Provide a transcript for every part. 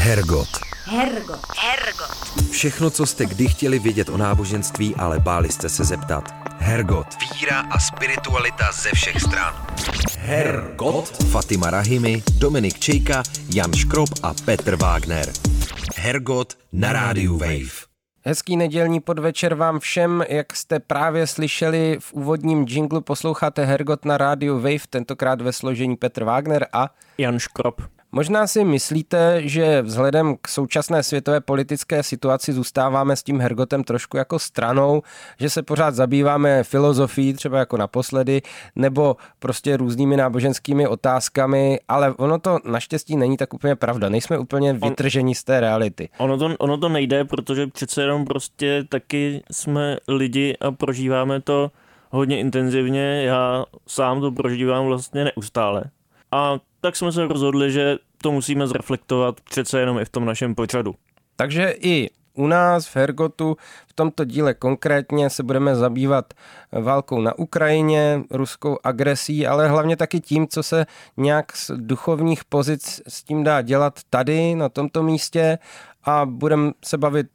Hergot. Hergot. Hergot. Všechno, co jste kdy chtěli vědět o náboženství, ale báli jste se zeptat. Hergot. Víra a spiritualita ze všech stran. Hergot. Fatima Rahimi, Dominik Čejka, Jan Škrob a Petr Wagner. Hergot na rádiu Wave. Hezký nedělní podvečer vám všem, jak jste právě slyšeli v úvodním jinglu, posloucháte Hergot na rádiu Wave, tentokrát ve složení Petr Wagner a Jan Škrop. Možná si myslíte, že vzhledem k současné světové politické situaci zůstáváme s tím Hergotem trošku jako stranou, že se pořád zabýváme filozofií, třeba jako naposledy, nebo prostě různými náboženskými otázkami, ale ono to naštěstí není tak úplně pravda. Nejsme úplně vytržení z té reality. Ono to, ono to nejde, protože přece jenom prostě taky jsme lidi a prožíváme to hodně intenzivně. Já sám to prožívám vlastně neustále. A tak jsme se rozhodli, že to musíme zreflektovat přece jenom i v tom našem pořadu. Takže i u nás v Hergotu v tomto díle konkrétně se budeme zabývat válkou na Ukrajině, ruskou agresí, ale hlavně taky tím, co se nějak z duchovních pozic s tím dá dělat tady, na tomto místě a budeme se bavit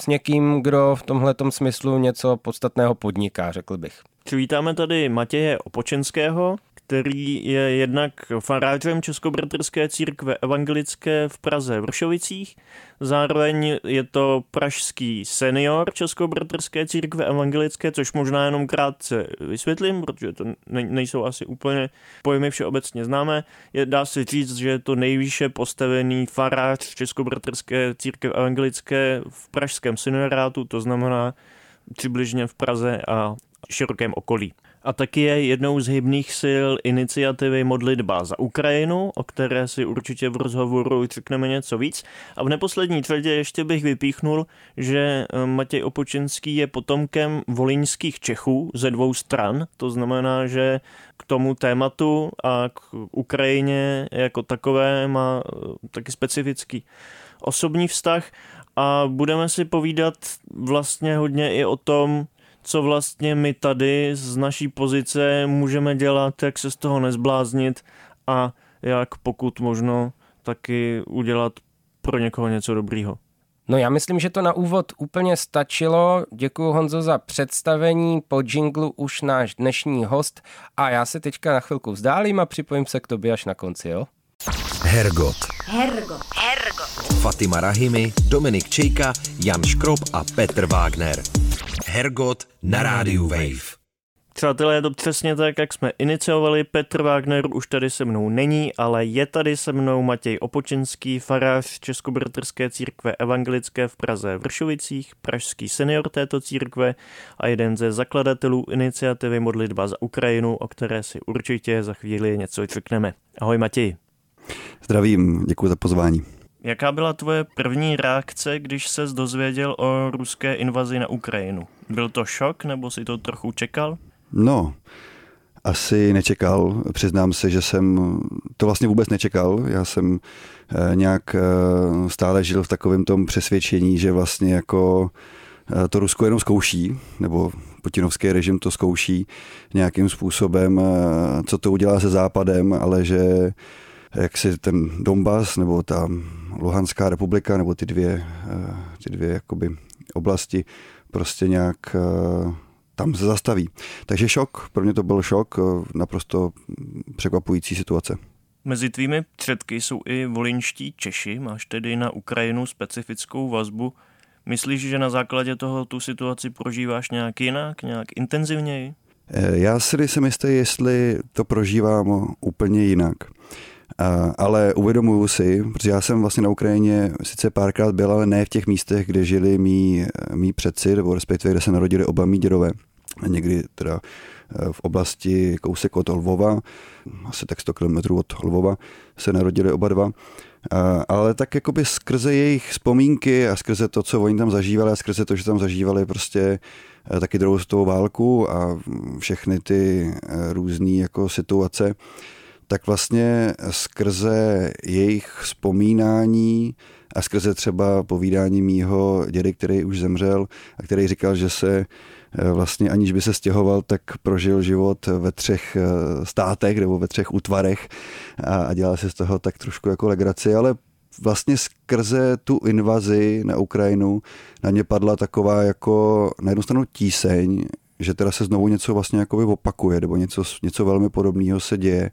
s někým, kdo v tomhle smyslu něco podstatného podniká, řekl bych. Vítáme tady Matěje Opočenského, který je jednak farářem Českobratrské církve evangelické v Praze v Vršovicích. Zároveň je to pražský senior Českobratrské církve evangelické, což možná jenom krátce vysvětlím, protože to nejsou asi úplně pojmy všeobecně známé. Je, dá se říct, že je to nejvýše postavený farář Českobratrské církve evangelické v pražském seniorátu, to znamená přibližně v Praze a širokém okolí a taky je jednou z hybných sil iniciativy Modlitba za Ukrajinu, o které si určitě v rozhovoru řekneme něco víc. A v neposlední třetě ještě bych vypíchnul, že eh, Matěj Opočenský je potomkem volínských Čechů ze dvou stran, to znamená, že k tomu tématu a k Ukrajině jako takové má eh, taky specifický osobní vztah a budeme si povídat vlastně hodně i o tom, co vlastně my tady z naší pozice můžeme dělat, jak se z toho nezbláznit a jak pokud možno taky udělat pro někoho něco dobrýho. No já myslím, že to na úvod úplně stačilo. Děkuji Honzo za představení. Po jinglu už náš dnešní host a já se teďka na chvilku vzdálím a připojím se k tobě až na konci, jo? Hergot. Hergot. Hergot. Fatima Rahimi, Dominik Čejka, Jan Škrob a Petr Wagner. Hergot na rádiu Wave. Přátelé, je to přesně tak, jak jsme iniciovali. Petr Wagner už tady se mnou není, ale je tady se mnou Matěj Opočenský, farář Českobratrské církve evangelické v Praze v Vršovicích, pražský senior této církve a jeden ze zakladatelů iniciativy Modlitba za Ukrajinu, o které si určitě za chvíli něco řekneme. Ahoj Matěj. Zdravím, děkuji za pozvání. Jaká byla tvoje první reakce, když se dozvěděl o ruské invazi na Ukrajinu? Byl to šok, nebo si to trochu čekal? No, asi nečekal. Přiznám se, že jsem to vlastně vůbec nečekal. Já jsem eh, nějak eh, stále žil v takovém tom přesvědčení, že vlastně jako eh, to Rusko jenom zkouší, nebo putinovský režim to zkouší nějakým způsobem, co to udělá se Západem, ale že jak si ten Donbass nebo ta Luhanská republika nebo ty dvě, eh, ty dvě jakoby oblasti prostě nějak eh, tam se zastaví. Takže šok, pro mě to byl šok, eh, naprosto překvapující situace. Mezi tvými předky jsou i volinští Češi, máš tedy na Ukrajinu specifickou vazbu. Myslíš, že na základě toho tu situaci prožíváš nějak jinak, nějak intenzivněji? Já si nejsem jistý, jestli to prožívám úplně jinak ale uvědomuju si, protože já jsem vlastně na Ukrajině sice párkrát byl, ale ne v těch místech, kde žili mý, mý předci, nebo respektive kde se narodili oba mý dědové. Někdy teda eh, v oblasti kousek od Lvova, asi tak 100 km od Lvova, se narodili oba dva. Ale tak jakoby skrze jejich vzpomínky a skrze to, co oni tam zažívali a skrze to, že tam zažívali prostě eh, taky druhou světovou válku a všechny ty eh, různé jako situace, tak vlastně skrze jejich vzpomínání a skrze třeba povídání mýho dědy, který už zemřel a který říkal, že se eh, vlastně aniž by se stěhoval, tak prožil život ve třech eh, státech nebo ve třech útvarech a, dělal se z toho tak trošku jako legraci, ale vlastně skrze tu invazi na Ukrajinu na ně padla taková jako na jednu stranu tíseň, že teda se znovu něco vlastně jakoby opakuje, nebo něco, něco velmi podobného se děje,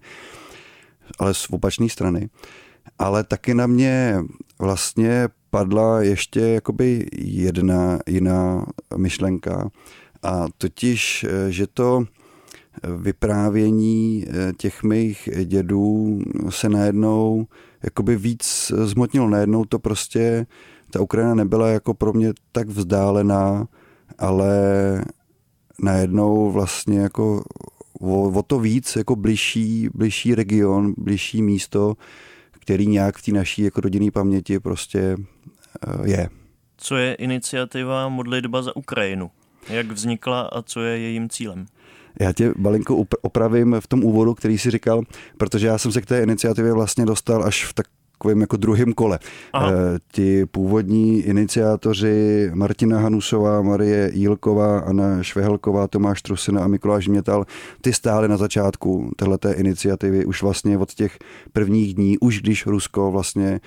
ale z opačné strany. Ale taky na mě vlastně padla ještě jakoby jedna jiná myšlenka a totiž, že to vyprávění těch mých dědů se najednou jakoby víc zmotnilo. Najednou to prostě, ta Ukrajina nebyla jako pro mě tak vzdálená, ale najednou vlastně jako o, o to víc jako bližší, bližší region, bližší místo, který nějak v té naší jako rodinné paměti prostě uh, je. Co je iniciativa Modlitba za Ukrajinu? Jak vznikla a co je jejím cílem? Já tě malinko opravím v tom úvodu, který si říkal, protože já jsem se k té iniciativě vlastně dostal až v tak takovým jako druhém kole. Aha. E, ti původní iniciátoři Martina Hanusová, Marie Jílková, Anna Švehelková, Tomáš Trusina a Mikuláš Mětal, ty stály na začátku téhleté iniciativy už vlastně od těch prvních dní, už když Rusko vlastně,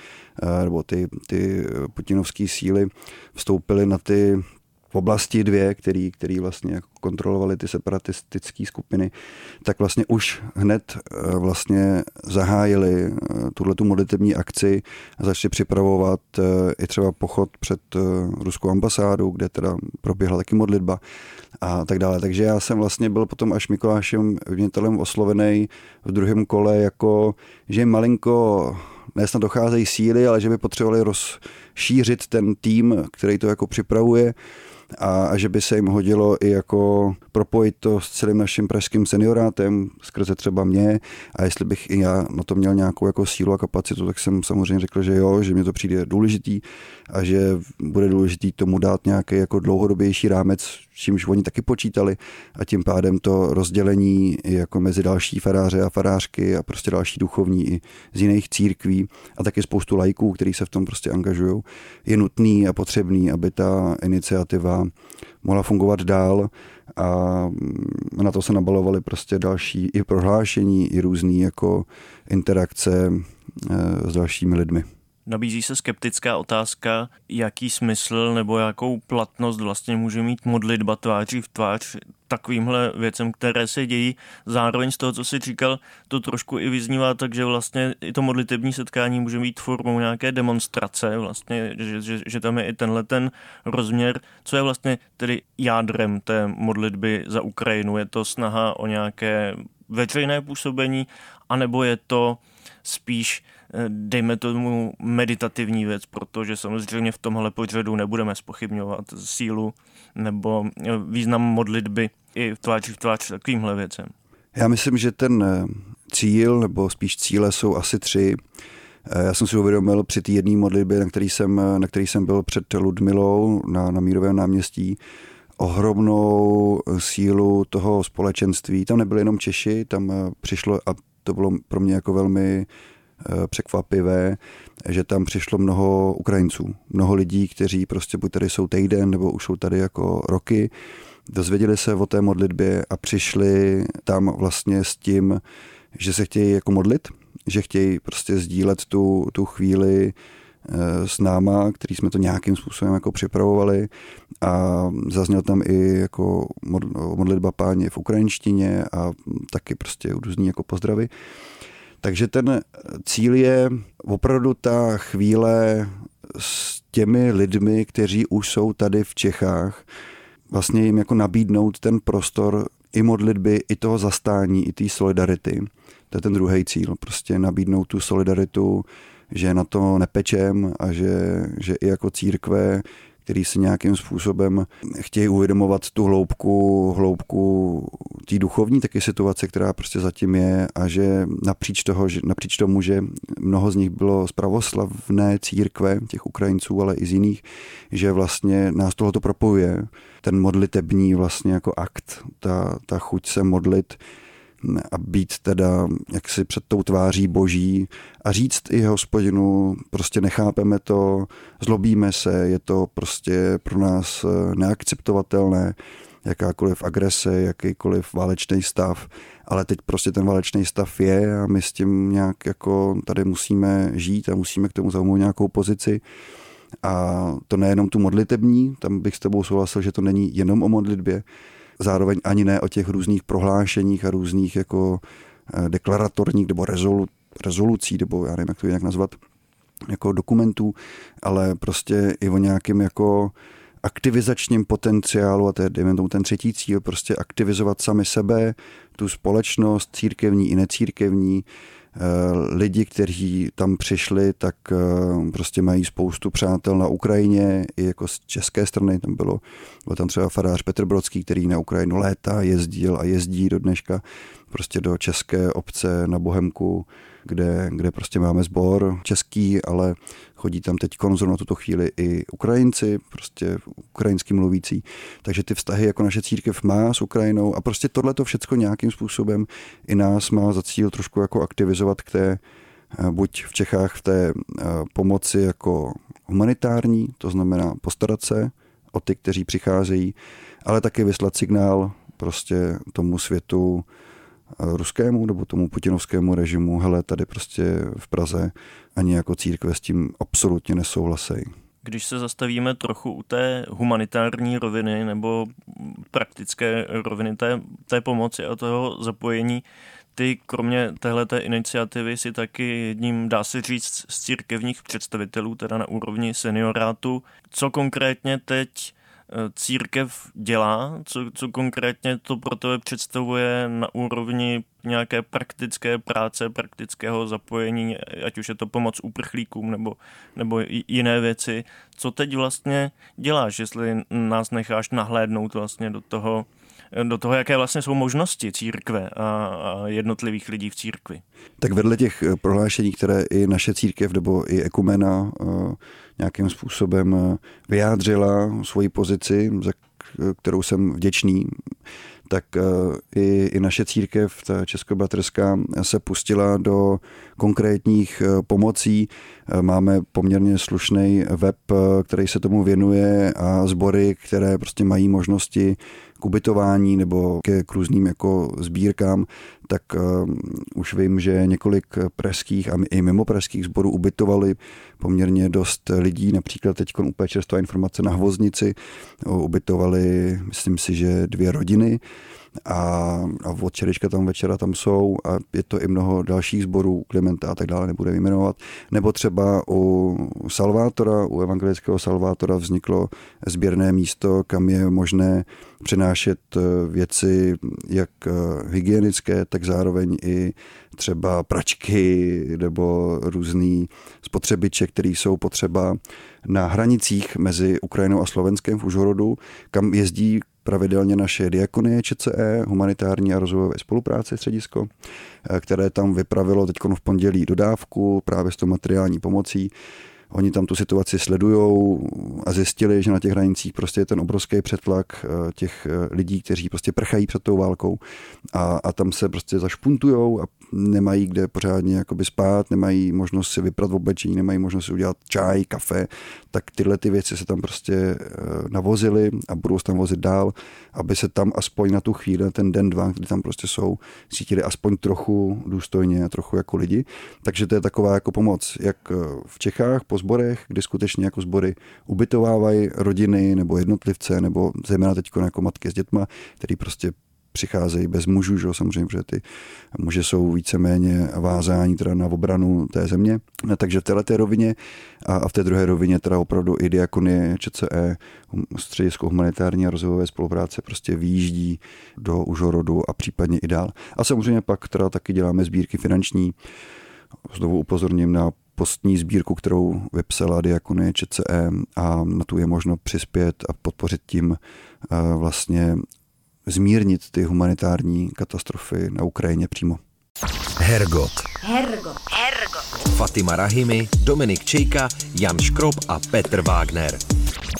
e, nebo ty, ty putinovské síly vstoupily na ty v oblasti dvě, který, který vlastně jako kontrolovali ty separatistické skupiny, tak vlastně už hned eh, vlastně zahájili eh, tuhle tu modlitební akci a začali připravovat eh, i třeba pochod před ruskou ambasádu, kde teda proběhla taky modlitba a tak dále. Takže já jsem vlastně byl potom až Mikulášem vnětelem oslovený v druhém kole jako, že malinko nesnad docházejí síly, ale že by potřebovali rozšířit ten tým, který to jako připravuje a, a že by se jim hodilo i jako propojit to s celým naším pražským seniorátem, skrze třeba mě. A jestli bych i já na to měl nějakou jako sílu a kapacitu, tak jsem samozřejmě řekl, že jo, že mě to přijde důležitý a že bude důležitý tomu dát nějaký jako dlouhodobější rámec, čímž oni taky počítali a tím pádem to rozdělení jako mezi další faráře a farářky a prostě další duchovní i z jiných církví a taky spoustu lajků, kteří se v tom prostě angažují, je nutný a potřebný, aby ta iniciativa mohla fungovat dál a na to se nabalovaly prostě další i prohlášení, i různé jako interakce eh, s dalšími lidmi. Nabízí se skeptická otázka, jaký smysl nebo jakou platnost vlastně může mít modlitba tváří v tvář takovýmhle věcem, které se dějí. Zároveň z toho, co jsi říkal, to trošku i vyznívá tak, že vlastně i to modlitební setkání může mít formou nějaké demonstrace, vlastně, že, že, že tam je i tenhle ten rozměr, co je vlastně tedy jádrem té modlitby za Ukrajinu. Je to snaha o nějaké veřejné působení, anebo je to spíš dejme tomu meditativní věc, protože samozřejmě v tomhle pořadu nebudeme spochybňovat sílu nebo význam modlitby i v tváři v tvář takovýmhle věcem. Já myslím, že ten eh, cíl, nebo spíš cíle jsou asi tři. Eh, já jsem si uvědomil při té jedné modlitbě, na který, jsem, eh, na který jsem byl před Ludmilou na, na Mírovém náměstí, ohromnou sílu toho společenství. Tam nebyli jenom Češi, tam přišlo, a to bylo pro mě jako velmi Eh, překvapivé, že tam přišlo mnoho Ukrajinců, mnoho lidí, kteří prostě buď tady jsou týden, nebo už jsou tady jako roky, dozvěděli se o té modlitbě a přišli tam vlastně s tím, že se chtějí jako modlit, že chtějí prostě sdílet tu, tu chvíli eh, s náma, který jsme to nějakým způsobem jako připravovali. A zazněl tam i jako modlitba páně v ukrajinštině a taky prostě různý jako pozdravy. Takže ten cíl je opravdu ta chvíle s těmi lidmi, kteří už jsou tady v Čechách, vlastně jim jako nabídnout ten prostor i modlitby, i toho zastání, i té solidarity. To je ten druhý cíl, prostě nabídnout tu solidaritu, že na to nepečem a že, že i jako církve který si nějakým způsobem chtějí uvědomovat tu hloubku, hloubku té duchovní taky situace, která prostě zatím je a že napříč, toho, že napříč tomu, že mnoho z nich bylo z pravoslavné církve, těch Ukrajinců, ale i z jiných, že vlastně nás tohoto propojuje. Ten modlitební vlastně jako akt, ta, ta chuť se modlit, a být teda jaksi před tou tváří boží a říct i hospodinu, prostě nechápeme to, zlobíme se, je to prostě pro nás eh, neakceptovatelné, jakákoliv agrese, jakýkoliv válečný stav, ale teď prostě ten válečný stav je a my s tím nějak jako tady musíme žít a musíme k tomu zaujmout nějakou pozici. A to nejenom tu modlitební, tam bych s tebou souhlasil, že to není jenom o modlitbě, zároveň ani ne o těch různých prohlášeních a různých jako eh, deklaratorních nebo rezolu, rezolucí, nebo já nevím, jak to jinak nazvat, jako dokumentů, ale prostě i o nějakém jako aktivizačním potenciálu, a to je, dejme tomu, ten třetí cíl, prostě aktivizovat sami sebe, tu společnost, církevní i necírkevní, lidi, kteří tam přišli, tak eh, prostě mají spoustu přátel na Ukrajině, i jako z české strany, tam bylo, byl tam třeba farář Petr Brodský, který na Ukrajinu léta jezdil a jezdí do dneška prostě do české obce na Bohemku, kde, kde prostě máme sbor český, ale chodí tam teď konzor na tuto chvíli i Ukrajinci, prostě ukrajinský mluvící. Takže ty vztahy jako naše církev má s Ukrajinou a prostě tohle to všecko nějakým způsobem i nás má za cíl trošku jako aktivizovat k té eh, buď v Čechách v té eh, pomoci jako humanitární, to znamená postarat se o ty, kteří přicházejí, ale také vyslat signál prostě tomu světu, ruskému nebo tomu putinovskému režimu, hele, tady prostě v Praze ani jako církve s tím absolutně nesouhlasejí. Když se zastavíme trochu u té humanitární roviny nebo praktické roviny té, té pomoci a toho zapojení, ty kromě téhleté iniciativy si taky jedním, dá se říct, z církevních představitelů, teda na úrovni seniorátu. Co konkrétně teď církev dělá, co, co konkrétně to pro tebe představuje na úrovni nějaké praktické práce, praktického zapojení, ať už je to pomoc uprchlíkům nebo, nebo jiné věci. Co teď vlastně děláš, jestli nás necháš nahlédnout vlastně do toho, do toho, jaké vlastně jsou možnosti církve a, jednotlivých lidí v církvi. Tak vedle těch eh, prohlášení, které i naše církev nebo i ekumena uh, nějakým způsobem vyjádřila svoji pozici, za kterou jsem vděčný, tak i, i naše církev, ta českobratrská, se pustila do konkrétních pomocí. Máme poměrně slušný web, který se tomu věnuje a sbory, které prostě mají možnosti k ubytování nebo ke k různým jako sbírkám, tak uh, už vím, že několik pražských a i mimo pražských sborů ubytovali poměrně dost lidí, například teď úplně čerstvá informace na Hvoznici, ubytovali, myslím si, že dvě rodiny a, a od čerečka tam večera tam jsou a je to i mnoho dalších sborů, Klementa a tak dále, nebude vyjmenovat. Nebo třeba u Salvátora, u evangelického Salvátora vzniklo sběrné místo, kam je možné přinášet eh, věci jak eh, hygienické, tak zároveň i třeba pračky nebo různý spotřebiče, které jsou potřeba na hranicích mezi Ukrajinou a Slovenskem v Užhorodu, kam jezdí pravidelně naše diakonie ČCE, humanitární a rozvojové spolupráce středisko, eh, které tam vypravilo teď v pondělí dodávku právě s tou materiální pomocí. Oni tam tu situaci sledují a zjistili, že na těch hranicích prostě je ten obrovský přetlak eh, těch eh, lidí, kteří prostě prchají před tou válkou a, a tam se prostě zašpuntujou a nemají kde pořádně jakoby spát, nemají možnost si vyprat v oblečení, nemají možnost si udělat čaj, kafe, tak tyhle ty věci se tam prostě eh, navozily a budou se tam vozit dál, aby se tam aspoň na tu chvíli, ten den, dva, kdy tam prostě jsou, cítili aspoň trochu důstojně, trochu jako lidi. Takže to je taková jako pomoc, jak v Čechách po zborech, kdy skutečně jako sbory ubytovávají rodiny nebo jednotlivce, nebo zejména teď jako matky s dětma, který prostě přicházejí bez mužů, že samozřejmě, protože ty muže jsou víceméně vázání teda na obranu té země. Takže v této rovině a, v té druhé rovině teda opravdu i diakonie ČCE, středisko humanitární a rozvojové spolupráce prostě výjíždí do Užhorodu a případně i dál. A samozřejmě pak teda taky děláme sbírky finanční. Znovu upozorním na postní sbírku, kterou vypsala Diakonie ČCE a na tu je možno přispět a podpořit tím eh, vlastně zmírnit ty humanitární katastrofy na Ukrajině přímo. Hergot. Hergot. Hergot. Fatima Rahimi, Dominik Čejka, Jan Škrob a Petr Wagner.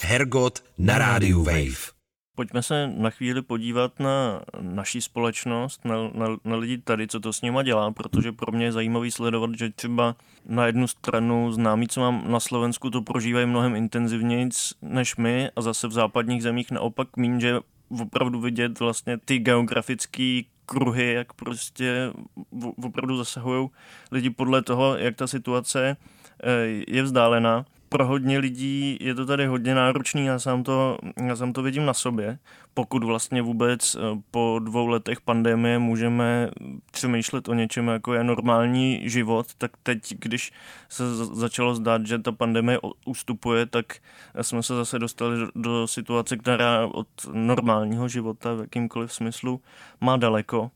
Hergot na rádiu Wave. Pojďme se na chvíli podívat na naší společnost, na, na, na lidi tady, co to s nima dělá, protože pro mě je zajímavý sledovat, že třeba na jednu stranu známí, co mám na Slovensku, to prožívají mnohem intenzivněji než my a zase v západních zemích naopak mín, že opravdu vidět vlastně ty geografické kruhy, jak prostě opravdu zasahují lidi podle toho, jak ta situace je vzdálená pro hodně lidí je to tady hodně náročný, já sám to, já sám to vidím na sobě. Pokud vlastně vůbec eh, po dvou letech pandemie můžeme přemýšlet o něčem, jako je normální život, tak teď, když se začalo zdát, že ta pandemie ustupuje, tak jsme se zase dostali do situace, která od normálního života v jakýmkoliv smyslu má daleko.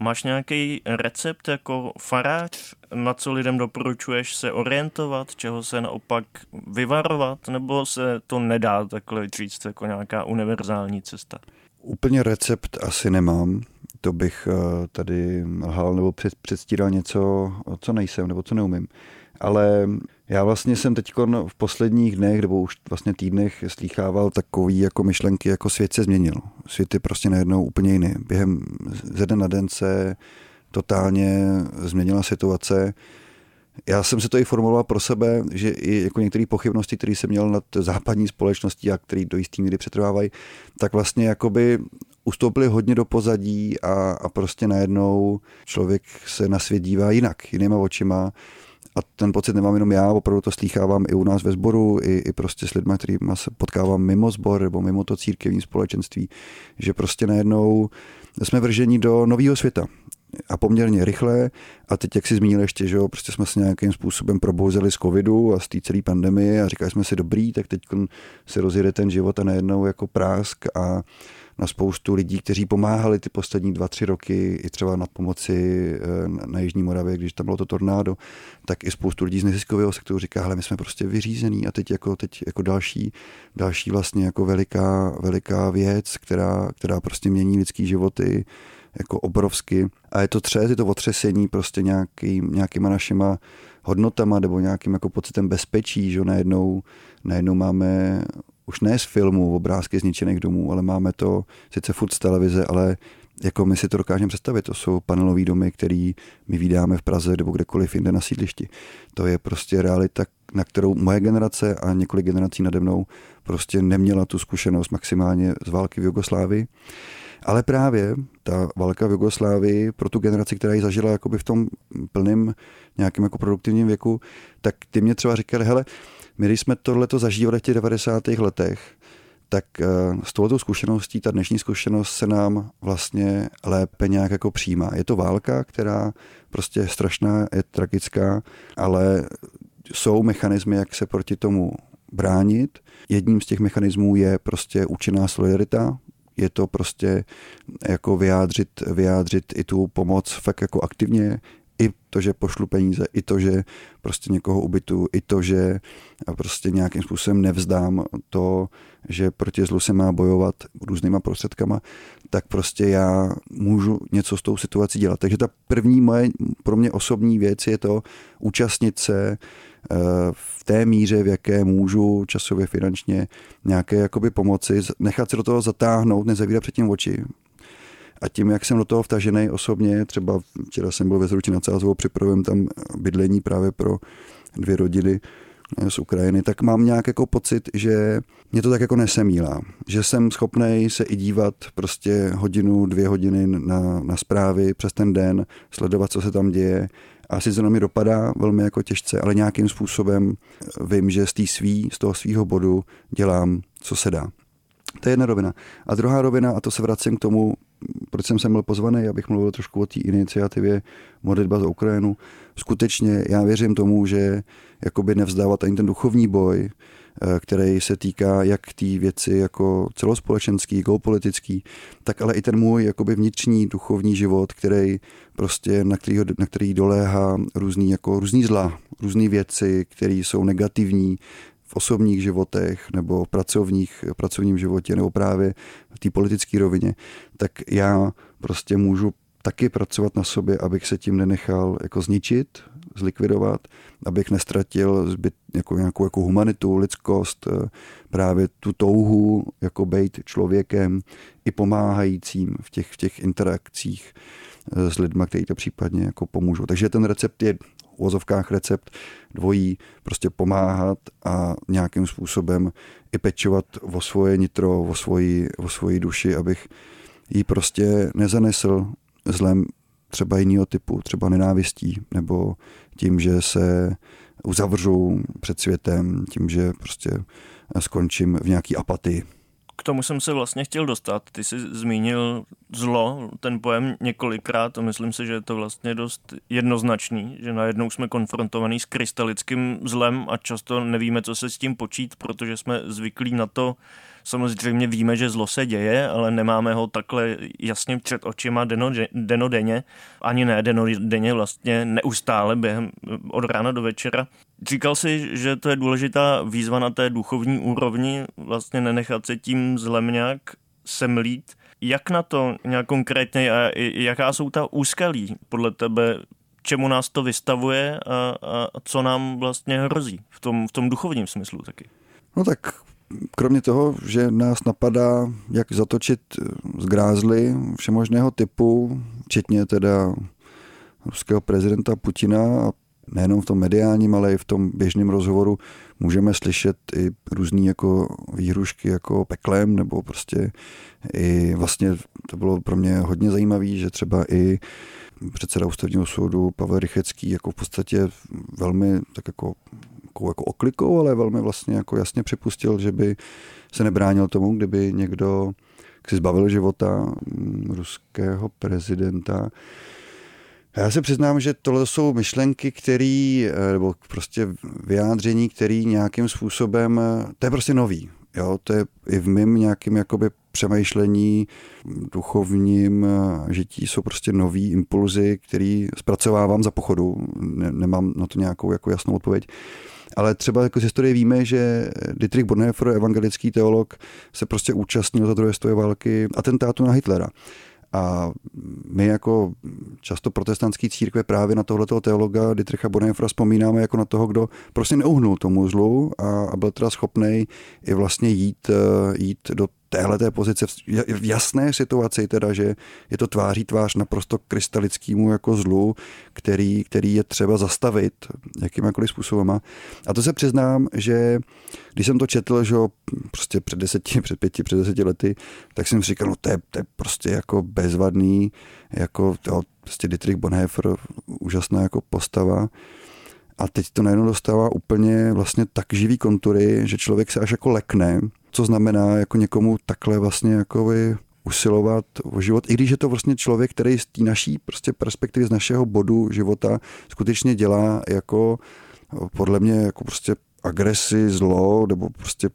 Máš nějaký recept jako farář, na co lidem doporučuješ se orientovat, čeho se naopak vyvarovat, nebo se to nedá takhle říct jako nějaká univerzální cesta? Úplně recept asi nemám. To bych eh, tady lhal nebo předstíral něco, co nejsem nebo co neumím. Ale já vlastně jsem teď v posledních dnech nebo už vlastně týdnech slýchával takový jako myšlenky, jako svět se změnil. Svět je prostě najednou úplně jiný. Během ze den na den se totálně změnila situace. Já jsem se to i formuloval pro sebe, že i jako některé pochybnosti, které jsem měl nad západní společností a které do jistý míry přetrvávají, tak vlastně jakoby ustoupili hodně do pozadí a, a prostě najednou člověk se na svět dívá jinak, jinýma očima a ten pocit nemám jenom já, opravdu to slýchávám i u nás ve sboru, i, i prostě s lidmi, kterými se potkávám mimo sbor nebo mimo to církevní společenství, že prostě najednou jsme vrženi do nového světa a poměrně rychle. A teď, jak si zmínil ještě, že jo, prostě jsme se nějakým způsobem probouzeli z covidu a z té celé pandemie a říkali jsme si dobrý, tak teď se rozjede ten život a najednou jako prásk a na spoustu lidí, kteří pomáhali ty poslední dva, tři roky i třeba na pomoci eh, na Jižní Moravě, když tam bylo to tornádo, tak i spoustu lidí z neziskového sektoru říká, hele, my jsme prostě vyřízení a teď jako, teď jako další, další vlastně jako veliká, veliká věc, která, která prostě mění lidský životy jako obrovsky. A je to třes, je to otřesení prostě nějaký, nějakýma našima hodnotama nebo nějakým jako pocitem bezpečí, že najednou, najednou máme už ne z filmu, obrázky zničených domů, ale máme to sice furt z televize, ale jako my si to dokážeme představit, to jsou panelové domy, které my vydáme v Praze nebo kdekoliv jinde na sídlišti. To je prostě realita, na kterou moje generace a několik generací nade mnou prostě neměla tu zkušenost maximálně z války v Jugoslávii. Ale právě ta válka v Jugoslávii pro tu generaci, která ji zažila jakoby v tom plném nějakém jako produktivním věku, tak ty mě třeba říkali, hele, my když jsme tohleto zažívali v těch 90. letech, tak eh, s touto zkušeností, ta dnešní zkušenost se nám vlastně lépe nějak jako přijímá. Je to válka, která prostě je strašná, je tragická, ale jsou mechanismy, jak se proti tomu bránit. Jedním z těch mechanismů je prostě účinná solidarita, je to prostě jako vyjádřit, vyjádřit i tu pomoc fakt jako aktivně, i to, že pošlu peníze, i to, že prostě někoho ubytu, i to, že prostě nějakým způsobem nevzdám to, že proti zlu se má bojovat různýma prostředkama, tak prostě já můžu něco s tou situací dělat. Takže ta první moje, pro mě osobní věc je to účastnit se eh, v té míře, v jaké můžu časově, finančně nějaké jakoby pomoci, nechat se do toho zatáhnout, nezavírat předtím oči, a tím, jak jsem do toho vtažený osobně, třeba včera jsem byl ve Zruči nad Sázovou, připravím tam bydlení právě pro dvě rodiny eh, z Ukrajiny, tak mám nějak jako pocit, že mě to tak jako nesemílá. Že jsem schopný se i dívat prostě hodinu, dvě hodiny na, na zprávy přes ten den, sledovat, co se tam děje. A sice na mi dopadá velmi jako těžce, ale nějakým způsobem vím, že z, tý svý, z toho svého bodu dělám, co se dá. To je jedna rovina. A druhá rovina, a to se vracím k tomu, proč jsem sem byl pozvaný, abych mluvil trošku o té iniciativě Modlitba za Ukrajinu. Skutečně já věřím tomu, že jakoby nevzdávat ani ten duchovní boj, eh, který se týká jak té věci jako celospolečenský, geopolitický, tak ale i ten můj jakoby vnitřní duchovní život, který prostě, na který, na který doléhá různý, jako různý zla, různé věci, které jsou negativní, osobních životech nebo v pracovních, pracovním životě nebo právě v té politické rovině, tak já prostě můžu taky pracovat na sobě, abych se tím nenechal jako zničit, zlikvidovat, abych nestratil zbyt, jako nějakou jako humanitu, lidskost, eh, právě tu touhu jako být člověkem i pomáhajícím v těch, v těch interakcích eh, s lidmi, kteří to případně jako pomůžou. Takže ten recept je uvozovkách recept dvojí, prostě pomáhat a nějakým způsobem i pečovat o svoje nitro, o svoji, o svoji duši, abych ji prostě nezanesl zlem třeba jiného typu, třeba nenávistí, nebo tím, že se uzavřu před světem, tím, že prostě skončím v nějaký apatii. K tomu jsem se vlastně chtěl dostat. Ty jsi zmínil zlo, ten pojem několikrát a myslím si, že je to vlastně dost jednoznačný, že najednou jsme konfrontovaní s krystalickým zlem a často nevíme, co se s tím počít, protože jsme zvyklí na to, Samozřejmě víme, že zlo se děje, ale nemáme ho takhle jasně před očima denodenně, ani ne denodenně, vlastně neustále během od rána do večera. Říkal si, že to je důležitá výzva na té duchovní úrovni, vlastně nenechat se tím zlem nějak semlít. Jak na to nějak konkrétně a jaká jsou ta úskalí podle tebe čemu nás to vystavuje a, a co nám vlastně hrozí v tom, v tom duchovním smyslu taky. No tak kromě toho, že nás napadá, jak zatočit z grázly všemožného typu, včetně teda ruského prezidenta Putina a nejenom v tom mediálním, ale i v tom běžném rozhovoru můžeme slyšet i různý jako výhrušky jako peklem, nebo prostě i vlastně to bylo pro mě hodně zajímavé, že třeba i předseda ústavního soudu Pavel Rychecký jako v podstatě velmi tak jako jako oklikou, ale velmi vlastně jako jasně připustil, že by se nebránil tomu, kdyby někdo si zbavil života ruského prezidenta. Já se přiznám, že tohle jsou myšlenky, které, eh, nebo prostě vyjádření, které nějakým způsobem, to je prostě nový. Jo, to je i v mém nějakým jakoby přemýšlení, duchovním žití jsou prostě nový impulzy, který zpracovávám za pochodu. Ne, nemám na to nějakou jako jasnou odpověď. Ale třeba jako z historie víme, že Dietrich Bonhoeffer, evangelický teolog, se prostě účastnil za druhé světové války atentátu na Hitlera. A my jako často protestantský církve právě na tohoto teologa Dietricha Bonhoeffera vzpomínáme jako na toho, kdo prostě neuhnul tomu zlu a, a byl teda schopný i vlastně jít, eh, jít do téhle té pozice v jasné situaci, teda, že je to tváří tvář naprosto krystalickému jako zlu, který, který je třeba zastavit jakýmkoliv způsobem. A to se přiznám, že když jsem to četl, že prostě před deseti, před pěti, před deseti lety, tak jsem si říkal, no to je, to je prostě jako bezvadný, jako to, prostě Dietrich Bonhoeffer, úžasná jako postava. A teď to najednou dostává úplně vlastně tak živý kontury, že člověk se až jako lekne, co znamená jako někomu takhle vlastně jako usilovat o život, i když je to vlastně člověk, který z té naší prostě perspektivy, z našeho bodu života skutečně dělá jako podle mě jako prostě agresi, zlo, nebo prostě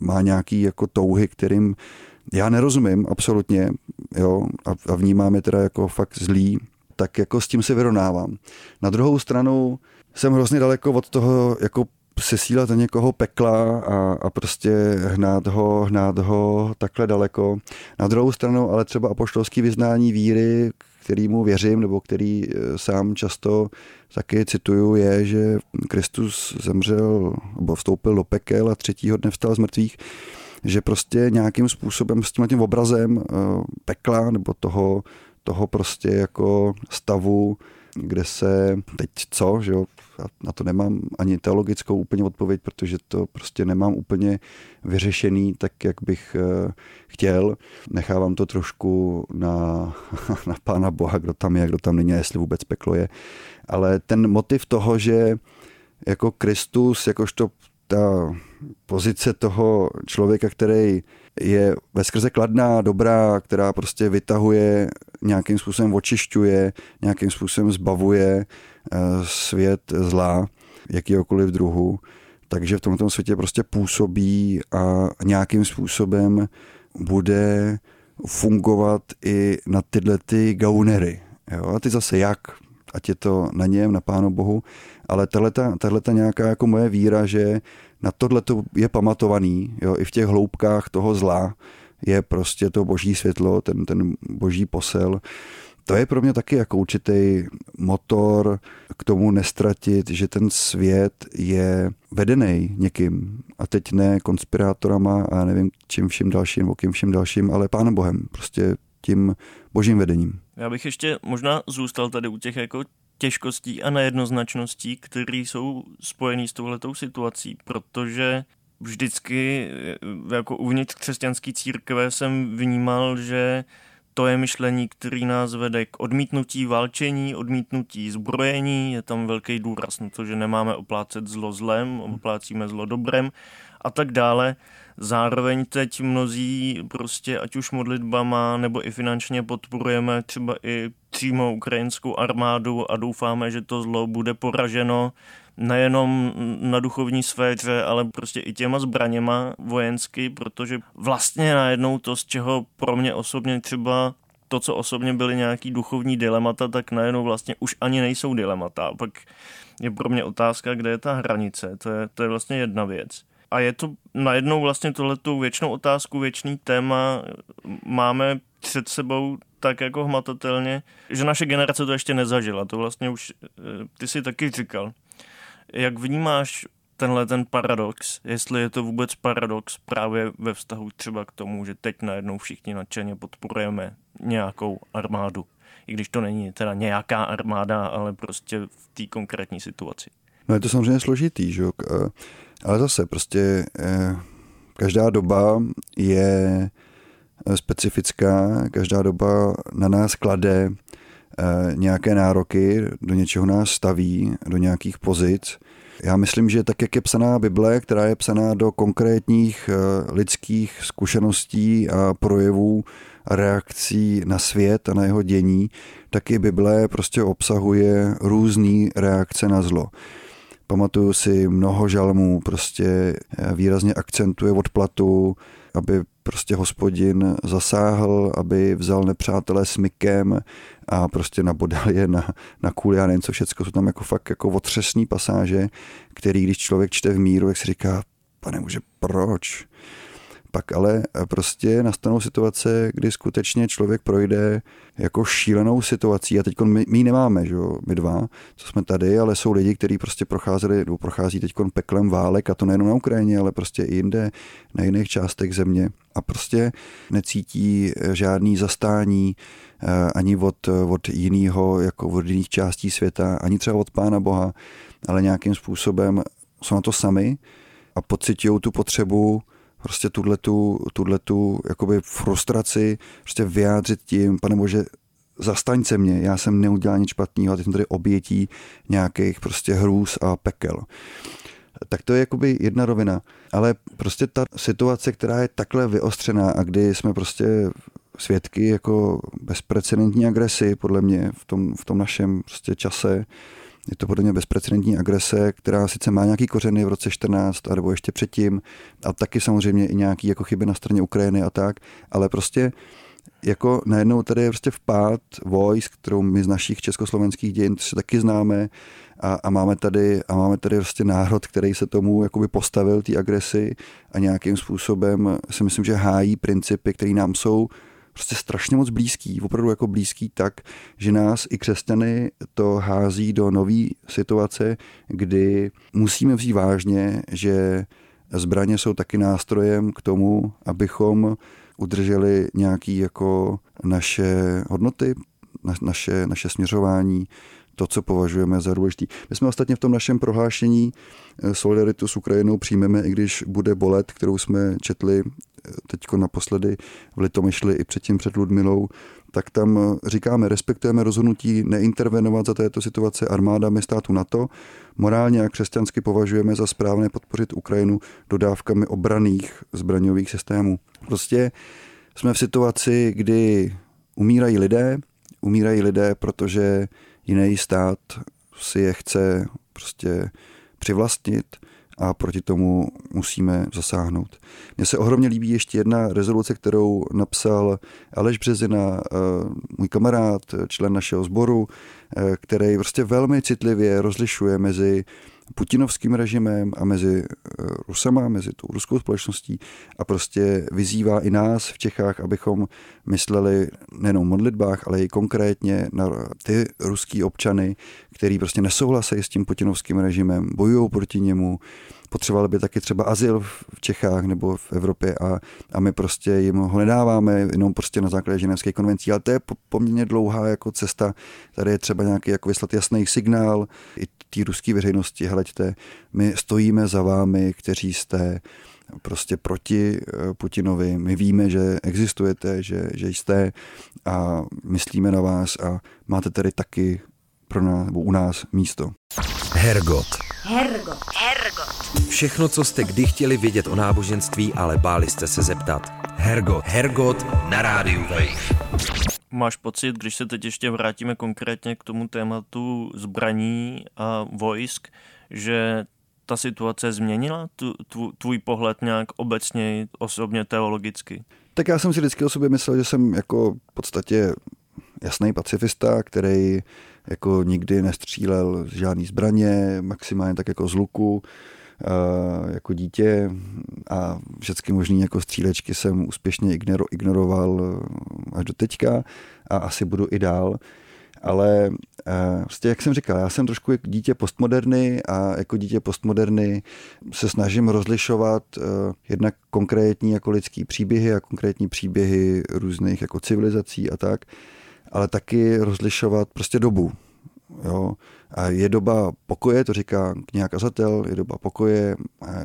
má nějaký jako touhy, kterým já nerozumím absolutně, jo, a, a vnímám je teda jako fakt zlý, tak jako s tím se vyrovnávám. Na druhou stranu jsem hrozně daleko od toho jako sesílat do někoho pekla a, a prostě hnát ho, hnát ho takhle daleko. Na druhou stranu ale třeba apoštolský vyznání víry, kterýmu věřím, nebo který e, sám často taky cituju, je, že Kristus zemřel, nebo vstoupil do pekel a třetího dne vstal z mrtvých, že prostě nějakým způsobem s tím, tím obrazem e, pekla nebo toho, toho prostě jako stavu, kde se teď co, že jo, na to nemám ani teologickou úplně odpověď, protože to prostě nemám úplně vyřešený tak, jak bych eh, chtěl. Nechávám to trošku na, na Pána Boha, kdo tam je, kdo tam není, jestli vůbec peklo je. Ale ten motiv toho, že jako Kristus, jakožto ta pozice toho člověka, který je ve skrze kladná, dobrá, která prostě vytahuje, nějakým způsobem očišťuje, nějakým způsobem zbavuje svět zla, jakýkoliv druhu. Takže v tomto světě prostě působí a nějakým způsobem bude fungovat i na tyhle ty gaunery. Jo? A ty zase jak? Ať je to na něm, na Pánu Bohu, ale tahle nějaká jako moje víra, že na tohle to je pamatovaný, jo, i v těch hloubkách toho zla je prostě to boží světlo, ten, ten boží posel. To je pro mě taky jako určitý motor k tomu nestratit, že ten svět je vedený někým. A teď ne konspirátorama a nevím čím vším dalším, nebo kým vším dalším, ale pánem Bohem. Prostě tím božím vedením. Já bych ještě možná zůstal tady u těch jako těžkostí a nejednoznačností, které jsou spojené s touhletou situací, protože vždycky jako uvnitř křesťanské církve jsem vnímal, že to je myšlení, který nás vede k odmítnutí válčení, odmítnutí zbrojení, je tam velký důraz na to, že nemáme oplácet zlo zlem, oplácíme zlo dobrem a tak dále. Zároveň teď mnozí prostě ať už modlitbama nebo i finančně podporujeme třeba i přímo ukrajinskou armádu a doufáme, že to zlo bude poraženo nejenom na duchovní sféře, ale prostě i těma zbraněma vojensky, protože vlastně najednou to, z čeho pro mě osobně třeba to, co osobně byly nějaký duchovní dilemata, tak najednou vlastně už ani nejsou dilemata. Pak je pro mě otázka, kde je ta hranice. To je, to je vlastně jedna věc. A je to najednou vlastně tohletu věčnou otázku, věčný téma máme před sebou tak jako hmatatelně, že naše generace to ještě nezažila. To vlastně už eh, ty si taky říkal. Jak vnímáš tenhle ten paradox, jestli je to vůbec paradox právě ve vztahu třeba k tomu, že teď najednou všichni nadšeně podporujeme nějakou armádu, i když to není teda nějaká armáda, ale prostě v té konkrétní situaci. No je to samozřejmě složitý, že? Eh, ale zase prostě eh, každá doba je eh, specifická, každá doba na nás klade nějaké nároky, do něčeho nás staví, do nějakých pozic. Já myslím, že tak, jak je psaná Bible, která je psaná do konkrétních lidských zkušeností a projevů reakcí na svět a na jeho dění, tak i Bible prostě obsahuje různé reakce na zlo. Pamatuju si mnoho žalmů, prostě eh, výrazně akcentuje odplatu, aby prostě hospodin zasáhl, aby vzal nepřátelé smykem a prostě nabodal je na, na kůli já nevím co všecko. Jsou tam jako fakt jako otřesný pasáže, který když člověk čte v míru, jak si říká, pane muže, proč? Pak ale eh, prostě nastanou situace, kdy skutečně člověk projde jako šílenou situací. A teď my, my nemáme, že jo, my dva, co jsme tady, ale jsou lidi, kteří prostě procházeli, prochází teď peklem válek a to nejen na Ukrajině, ale prostě i jinde, na jiných částech země. A prostě necítí eh, žádný zastání eh, ani od, od jiného, jako od jiných částí světa, ani třeba od Pána Boha, ale nějakým způsobem jsou na to sami a pocitují tu potřebu prostě tuhletu, tuhletu jakoby frustraci prostě vyjádřit tím, pane bože, zastaň se mě, já jsem neudělal nic špatného a teď jsem tady obětí nějakých prostě hrůz a pekel. Tak to je jakoby jedna rovina. Ale prostě ta situace, která je takhle vyostřená a kdy jsme prostě svědky jako bezprecedentní agresy, podle mě v tom, v tom našem prostě čase, je to podle mě bezprecedentní agrese, která sice má nějaký kořeny v roce 14 nebo ještě předtím, a taky samozřejmě i nějaký jako chyby na straně Ukrajiny a tak, ale prostě jako najednou tady je prostě vpád vojsk, kterou my z našich československých dějin se taky známe a, a, máme tady, a máme tady prostě národ, který se tomu jakoby postavil, té agresi a nějakým způsobem si myslím, že hájí principy, které nám jsou prostě strašně moc blízký, opravdu jako blízký tak, že nás i křesťany to hází do nové situace, kdy musíme vzít vážně, že zbraně jsou taky nástrojem k tomu, abychom udrželi nějaký jako naše hodnoty, naše, naše směřování, to, co považujeme za důležitý. My jsme ostatně v tom našem prohlášení eh, solidaritu s Ukrajinou přijmeme, i když bude bolet, kterou jsme četli teď naposledy v Litomyšli i předtím před Ludmilou, tak tam eh, říkáme, respektujeme rozhodnutí neintervenovat za této situace armádami státu NATO. Morálně a křesťansky považujeme za správné podpořit Ukrajinu dodávkami obraných zbraňových systémů. Prostě jsme v situaci, kdy umírají lidé, umírají lidé, protože jiný stát si je chce prostě přivlastnit a proti tomu musíme zasáhnout. Mně se ohromně líbí ještě jedna rezoluce, kterou napsal Aleš Březina, eh, můj kamarád, člen našeho sboru, eh, který prostě velmi citlivě rozlišuje mezi putinovským režimem a mezi eh, Rusama, mezi tou ruskou společností a prostě vyzývá i nás v Čechách, abychom mysleli nejenom v modlitbách, ale i konkrétně na ty ruský občany, který prostě nesouhlasí s tím putinovským režimem, bojují proti němu, potřebovali by taky třeba azyl v Čechách nebo v Evropě a, a my prostě jim ho nedáváme jenom prostě na základě ženevské konvencí, ale to je poměrně dlouhá jako cesta. Tady je třeba nějaký jako vyslat jasný signál i té ruské veřejnosti, hleďte, my stojíme za vámi, kteří jste prostě proti Putinovi. My víme, že existujete, že, že jste a myslíme na vás a máte tady taky pro nás, nebo u nás místo. Hergot. Hergot. Hergot. Všechno, co jste kdy chtěli vědět o náboženství, ale báli jste se zeptat. Hergot. Hergot na rádiu Wave. Máš pocit, když se teď ještě vrátíme konkrétně k tomu tématu zbraní a vojsk, že ta situace změnila tu, tu, tvůj pohled nějak obecně, osobně, teologicky? Tak já jsem si vždycky o sobě myslel, že jsem jako v podstatě jasný pacifista, který jako nikdy nestřílel z žádný zbraně, maximálně tak jako z luku, jako dítě a všechny možné jako střílečky jsem úspěšně ignoroval až do teďka a asi budu i dál. Ale vlastně, jak jsem říkal, já jsem trošku jako dítě postmoderny a jako dítě postmoderny se snažím rozlišovat jednak konkrétní jako lidský příběhy a konkrétní příběhy různých jako civilizací a tak, ale taky rozlišovat prostě dobu. Jo. A je doba pokoje, to říká kniha kazatel, je doba pokoje,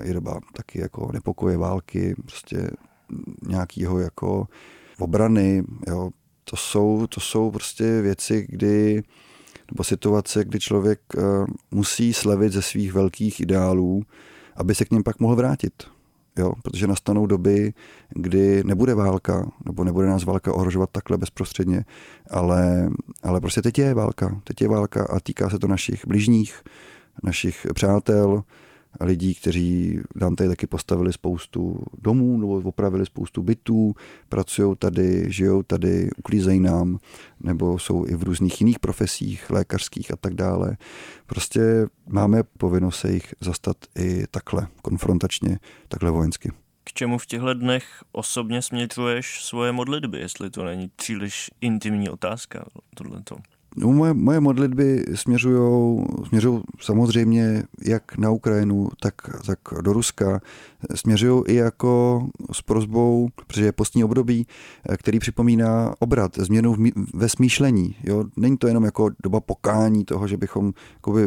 je doba taky jako nepokoje, války, prostě nějakýho jako obrany, jo. To jsou, to jsou prostě věci, kdy, nebo situace, kdy člověk uh, musí slevit ze svých velkých ideálů, aby se k ním pak mohl vrátit jo, protože nastanou doby, kdy nebude válka, nebo nebude nás válka ohrožovat takhle bezprostředně, ale, ale prostě teď je válka, teď je válka a týká se to našich bližních, našich přátel, lidí, kteří nám tady taky postavili spoustu domů nebo opravili spoustu bytů, pracují tady, žijou tady, uklízejí nám, nebo jsou i v různých jiných profesích, lékařských a tak dále. Prostě máme povinnost se jich zastat i takhle, konfrontačně, takhle vojensky. K čemu v těchto dnech osobně směřuješ svoje modlitby, jestli to není příliš intimní otázka, tohleto? No, moje, moje modlitby směřují směřují samozřejmě jak na Ukrajinu, tak, tak do Ruska. Směřují i jako s prozbou, protože je postní období, který připomíná obrat, změnu v, ve smýšlení. Jo? Není to jenom jako doba pokání toho, že bychom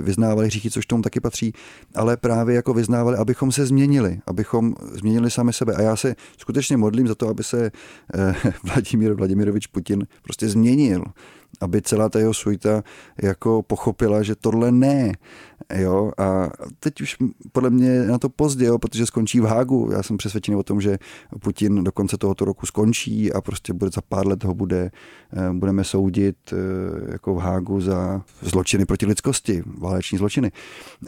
vyznávali hříchy, což tomu taky patří, ale právě jako vyznávali, abychom se změnili, abychom změnili sami sebe. A já se skutečně modlím za to, aby se eh, Vladimír Vladimirovič Putin prostě změnil aby celá ta jeho suita jako pochopila, že tohle ne. Jo? A teď už podle mě na to pozdě, jo, protože skončí v Hágu. Já jsem přesvědčený o tom, že Putin do konce tohoto roku skončí a prostě bude za pár let ho bude, eh, budeme soudit eh, jako v Hágu za zločiny proti lidskosti, váleční zločiny.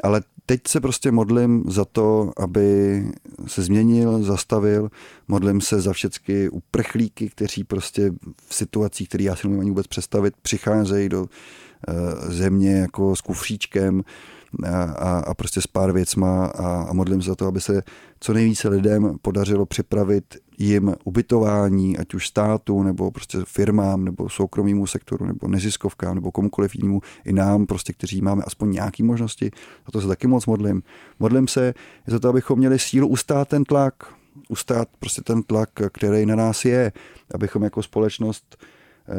Ale teď se prostě modlím za to, aby se změnil, zastavil. Modlím se za všechny uprchlíky, kteří prostě v situacích, které já si nemůžu ani vůbec představit, přicházejí do eh, země jako s kufříčkem a, a, prostě s pár věcma a, a modlím se za to, aby se co nejvíce lidem podařilo připravit jim ubytování, ať už státu, nebo prostě firmám, nebo soukromému sektoru, nebo neziskovkám, nebo komukoliv jinému, i nám, prostě, kteří máme aspoň nějaké možnosti. A to se taky moc modlím. Modlím se za to, abychom měli sílu ustát ten tlak, ustát prostě ten tlak, který na nás je, abychom jako společnost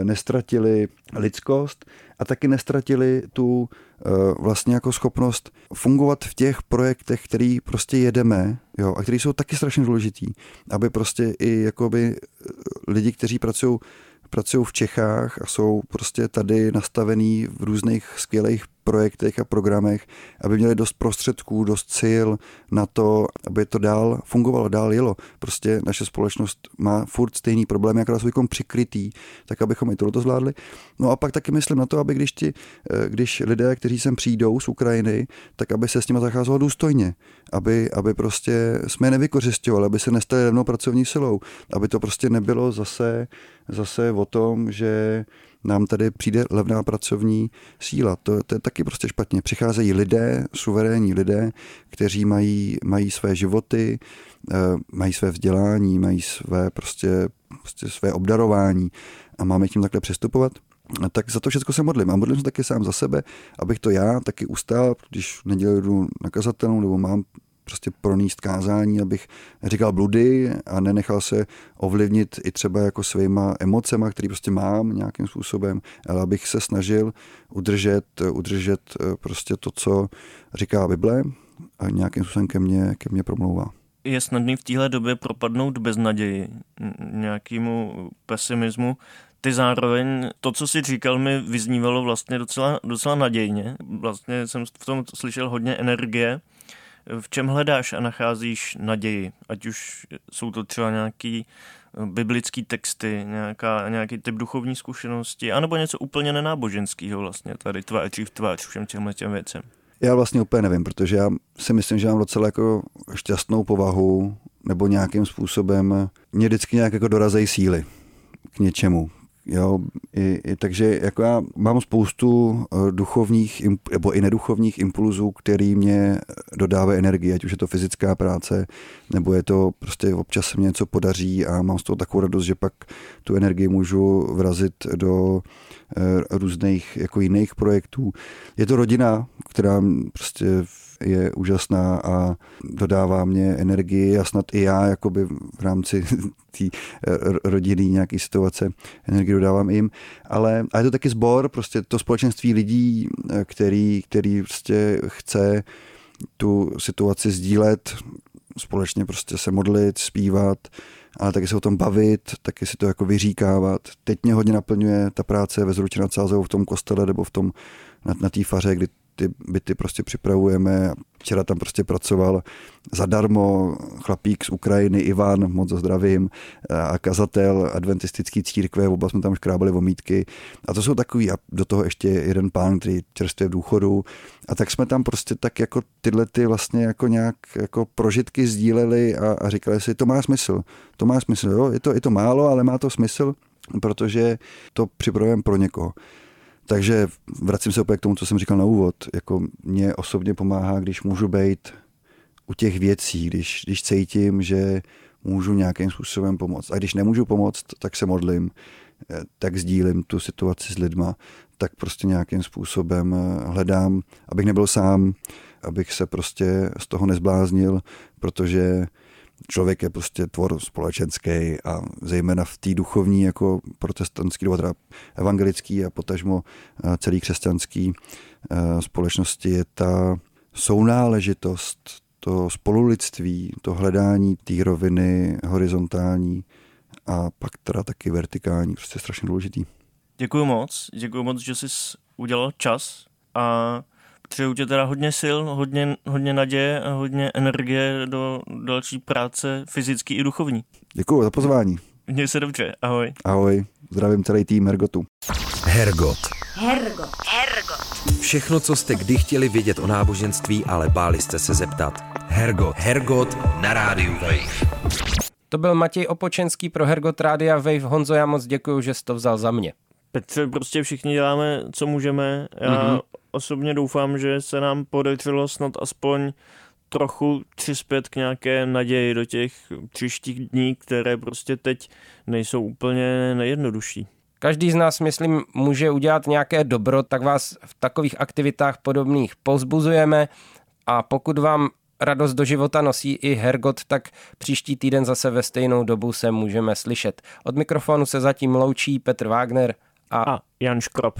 nestratili lidskost a taky nestratili tu eh, vlastně jako schopnost fungovat v těch projektech, který prostě jedeme jo, a který jsou taky strašně důležitý, aby prostě i jakoby eh, lidi, kteří pracují pracují v Čechách a jsou prostě tady nastavený v různých skvělých projektech a programech, aby měli dost prostředků, dost sil na to, aby to dál fungovalo, dál jelo. Prostě naše společnost má furt stejný problém, jak jsou přikrytý, tak abychom i tohle zvládli. No a pak taky myslím na to, aby když, ti, eh, když lidé, kteří sem přijdou z Ukrajiny, tak aby se s nimi zacházelo důstojně, aby, aby prostě jsme nevykořišťovali, aby se nestali rovnou pracovní silou, aby to prostě nebylo zase, zase o tom, že nám tady přijde levná pracovní síla. To, to je taky prostě špatně. Přicházejí lidé, suverénní lidé, kteří mají, mají své životy, eh, mají své vzdělání, mají své prostě, prostě své obdarování a máme k tím takhle přistupovat tak za to všechno se modlím. A modlím se taky sám za sebe, abych to já taky ustál, když nedělám jdu na kazatelnou nebo mám prostě proníst kázání, abych říkal bludy a nenechal se ovlivnit i třeba jako svýma emocema, který prostě mám nějakým způsobem, ale abych se snažil udržet, udržet eh, prostě to, co říká Bible a nějakým způsobem ke mně, ke mně promlouvá. je snadný v téhle době propadnout bez naději, nějakému pesimismu. Ty zároveň, to, co si říkal, mi vyznívalo vlastně docela, docela nadějně. Vlastně jsem v tom slyšel hodně energie. V čem hledáš a nacházíš naději? Ať už jsou to třeba nějaký eh, biblický texty, nějaká, nějaký typ duchovní zkušenosti, anebo něco úplně nenáboženského vlastně, tady tváří v tvář všem těmhle těm věcem. Já vlastně úplně nevím, protože já si myslím, že mám docela jako šťastnou povahu nebo nějakým způsobem mě vždycky nějak jako dorazejí síly k něčemu. Jo, i, i, takže jako já mám spoustu eh, duchovních nebo i neduchovních impulzů, který mě dodávají energii, ať už je to fyzická práce, nebo je to prostě občas se mě něco podaří a mám z toho takovou radost, že pak tu energii můžu vrazit do Eh, různých jako jiných projektů. Je to rodina, která prostě je úžasná a dodává mě energii a snad i já jakoby v rámci té eh, rodiny nějaké situace energii dodávám jim. Ale a je to taky sbor, prostě to společenství lidí, eh, který, který prostě chce tu situaci sdílet, společně prostě se modlit, zpívat, ale taky se o tom bavit, taky si to jako vyříkávat. Teď mě hodně naplňuje ta práce ve Zruči nad Sázovou v tom kostele nebo v tom, na, na té faře, kdy ty byty prostě připravujeme. Včera tam prostě pracoval zadarmo chlapík z Ukrajiny, Ivan, moc zdravím, a kazatel adventistický církve, oba jsme tam škrábali vomítky. A to jsou takový, a do toho ještě jeden pán, který čerstvě v důchodu. A tak jsme tam prostě tak jako tyhle ty vlastně jako nějak jako prožitky sdíleli a, a říkali si, to má smysl, to má smysl, jo, je to, je to málo, ale má to smysl, protože to připravujeme pro někoho. Takže vracím se opět k tomu, co jsem říkal na úvod. Jako mě osobně pomáhá, když můžu být u těch věcí, když, když cítím, že můžu nějakým způsobem pomoct. A když nemůžu pomoct, tak se modlím, eh, tak sdílím tu situaci s lidma, tak prostě nějakým způsobem eh, hledám, abych nebyl sám, abych se prostě z toho nezbláznil, protože člověk je prostě tvor společenský a zejména v té duchovní jako protestantský nebo teda evangelický a potažmo eh, celý křesťanský eh, společnosti je ta sounáležitost, to spolulidství, to hledání té roviny horizontální a pak teda taky vertikální, prostě strašně důležitý. Děkuji moc, děkuji moc, že jsi udělal čas a Přeju tě teda hodně sil, hodně, hodně naděje a hodně energie do další práce fyzický i duchovní. Děkuji za pozvání. Měj se dobře, ahoj. Ahoj, zdravím celý tým Hergotu. Hergot. Hergot. Hergot. Všechno, co jste kdy chtěli vědět o náboženství, ale báli jste se zeptat. Hergot. Hergot na rádiu Wave. To byl Matěj Opočenský pro Hergot Rádia Wave. Honzo, já moc děkuji, že jsi to vzal za mě. Petře, prostě všichni děláme, co můžeme. Já mm-hmm. Osobně doufám, že se nám podařilo snad aspoň trochu přispět k nějaké naději do těch příštích dní, které prostě teď nejsou úplně nejjednodušší. Každý z nás, myslím, může udělat nějaké dobro, tak vás v takových aktivitách podobných pozbuzujeme a pokud vám radost do života nosí i Hergot, tak příští týden zase ve stejnou dobu se můžeme slyšet. Od mikrofonu se zatím loučí Petr Wagner a, a Jan Škrop.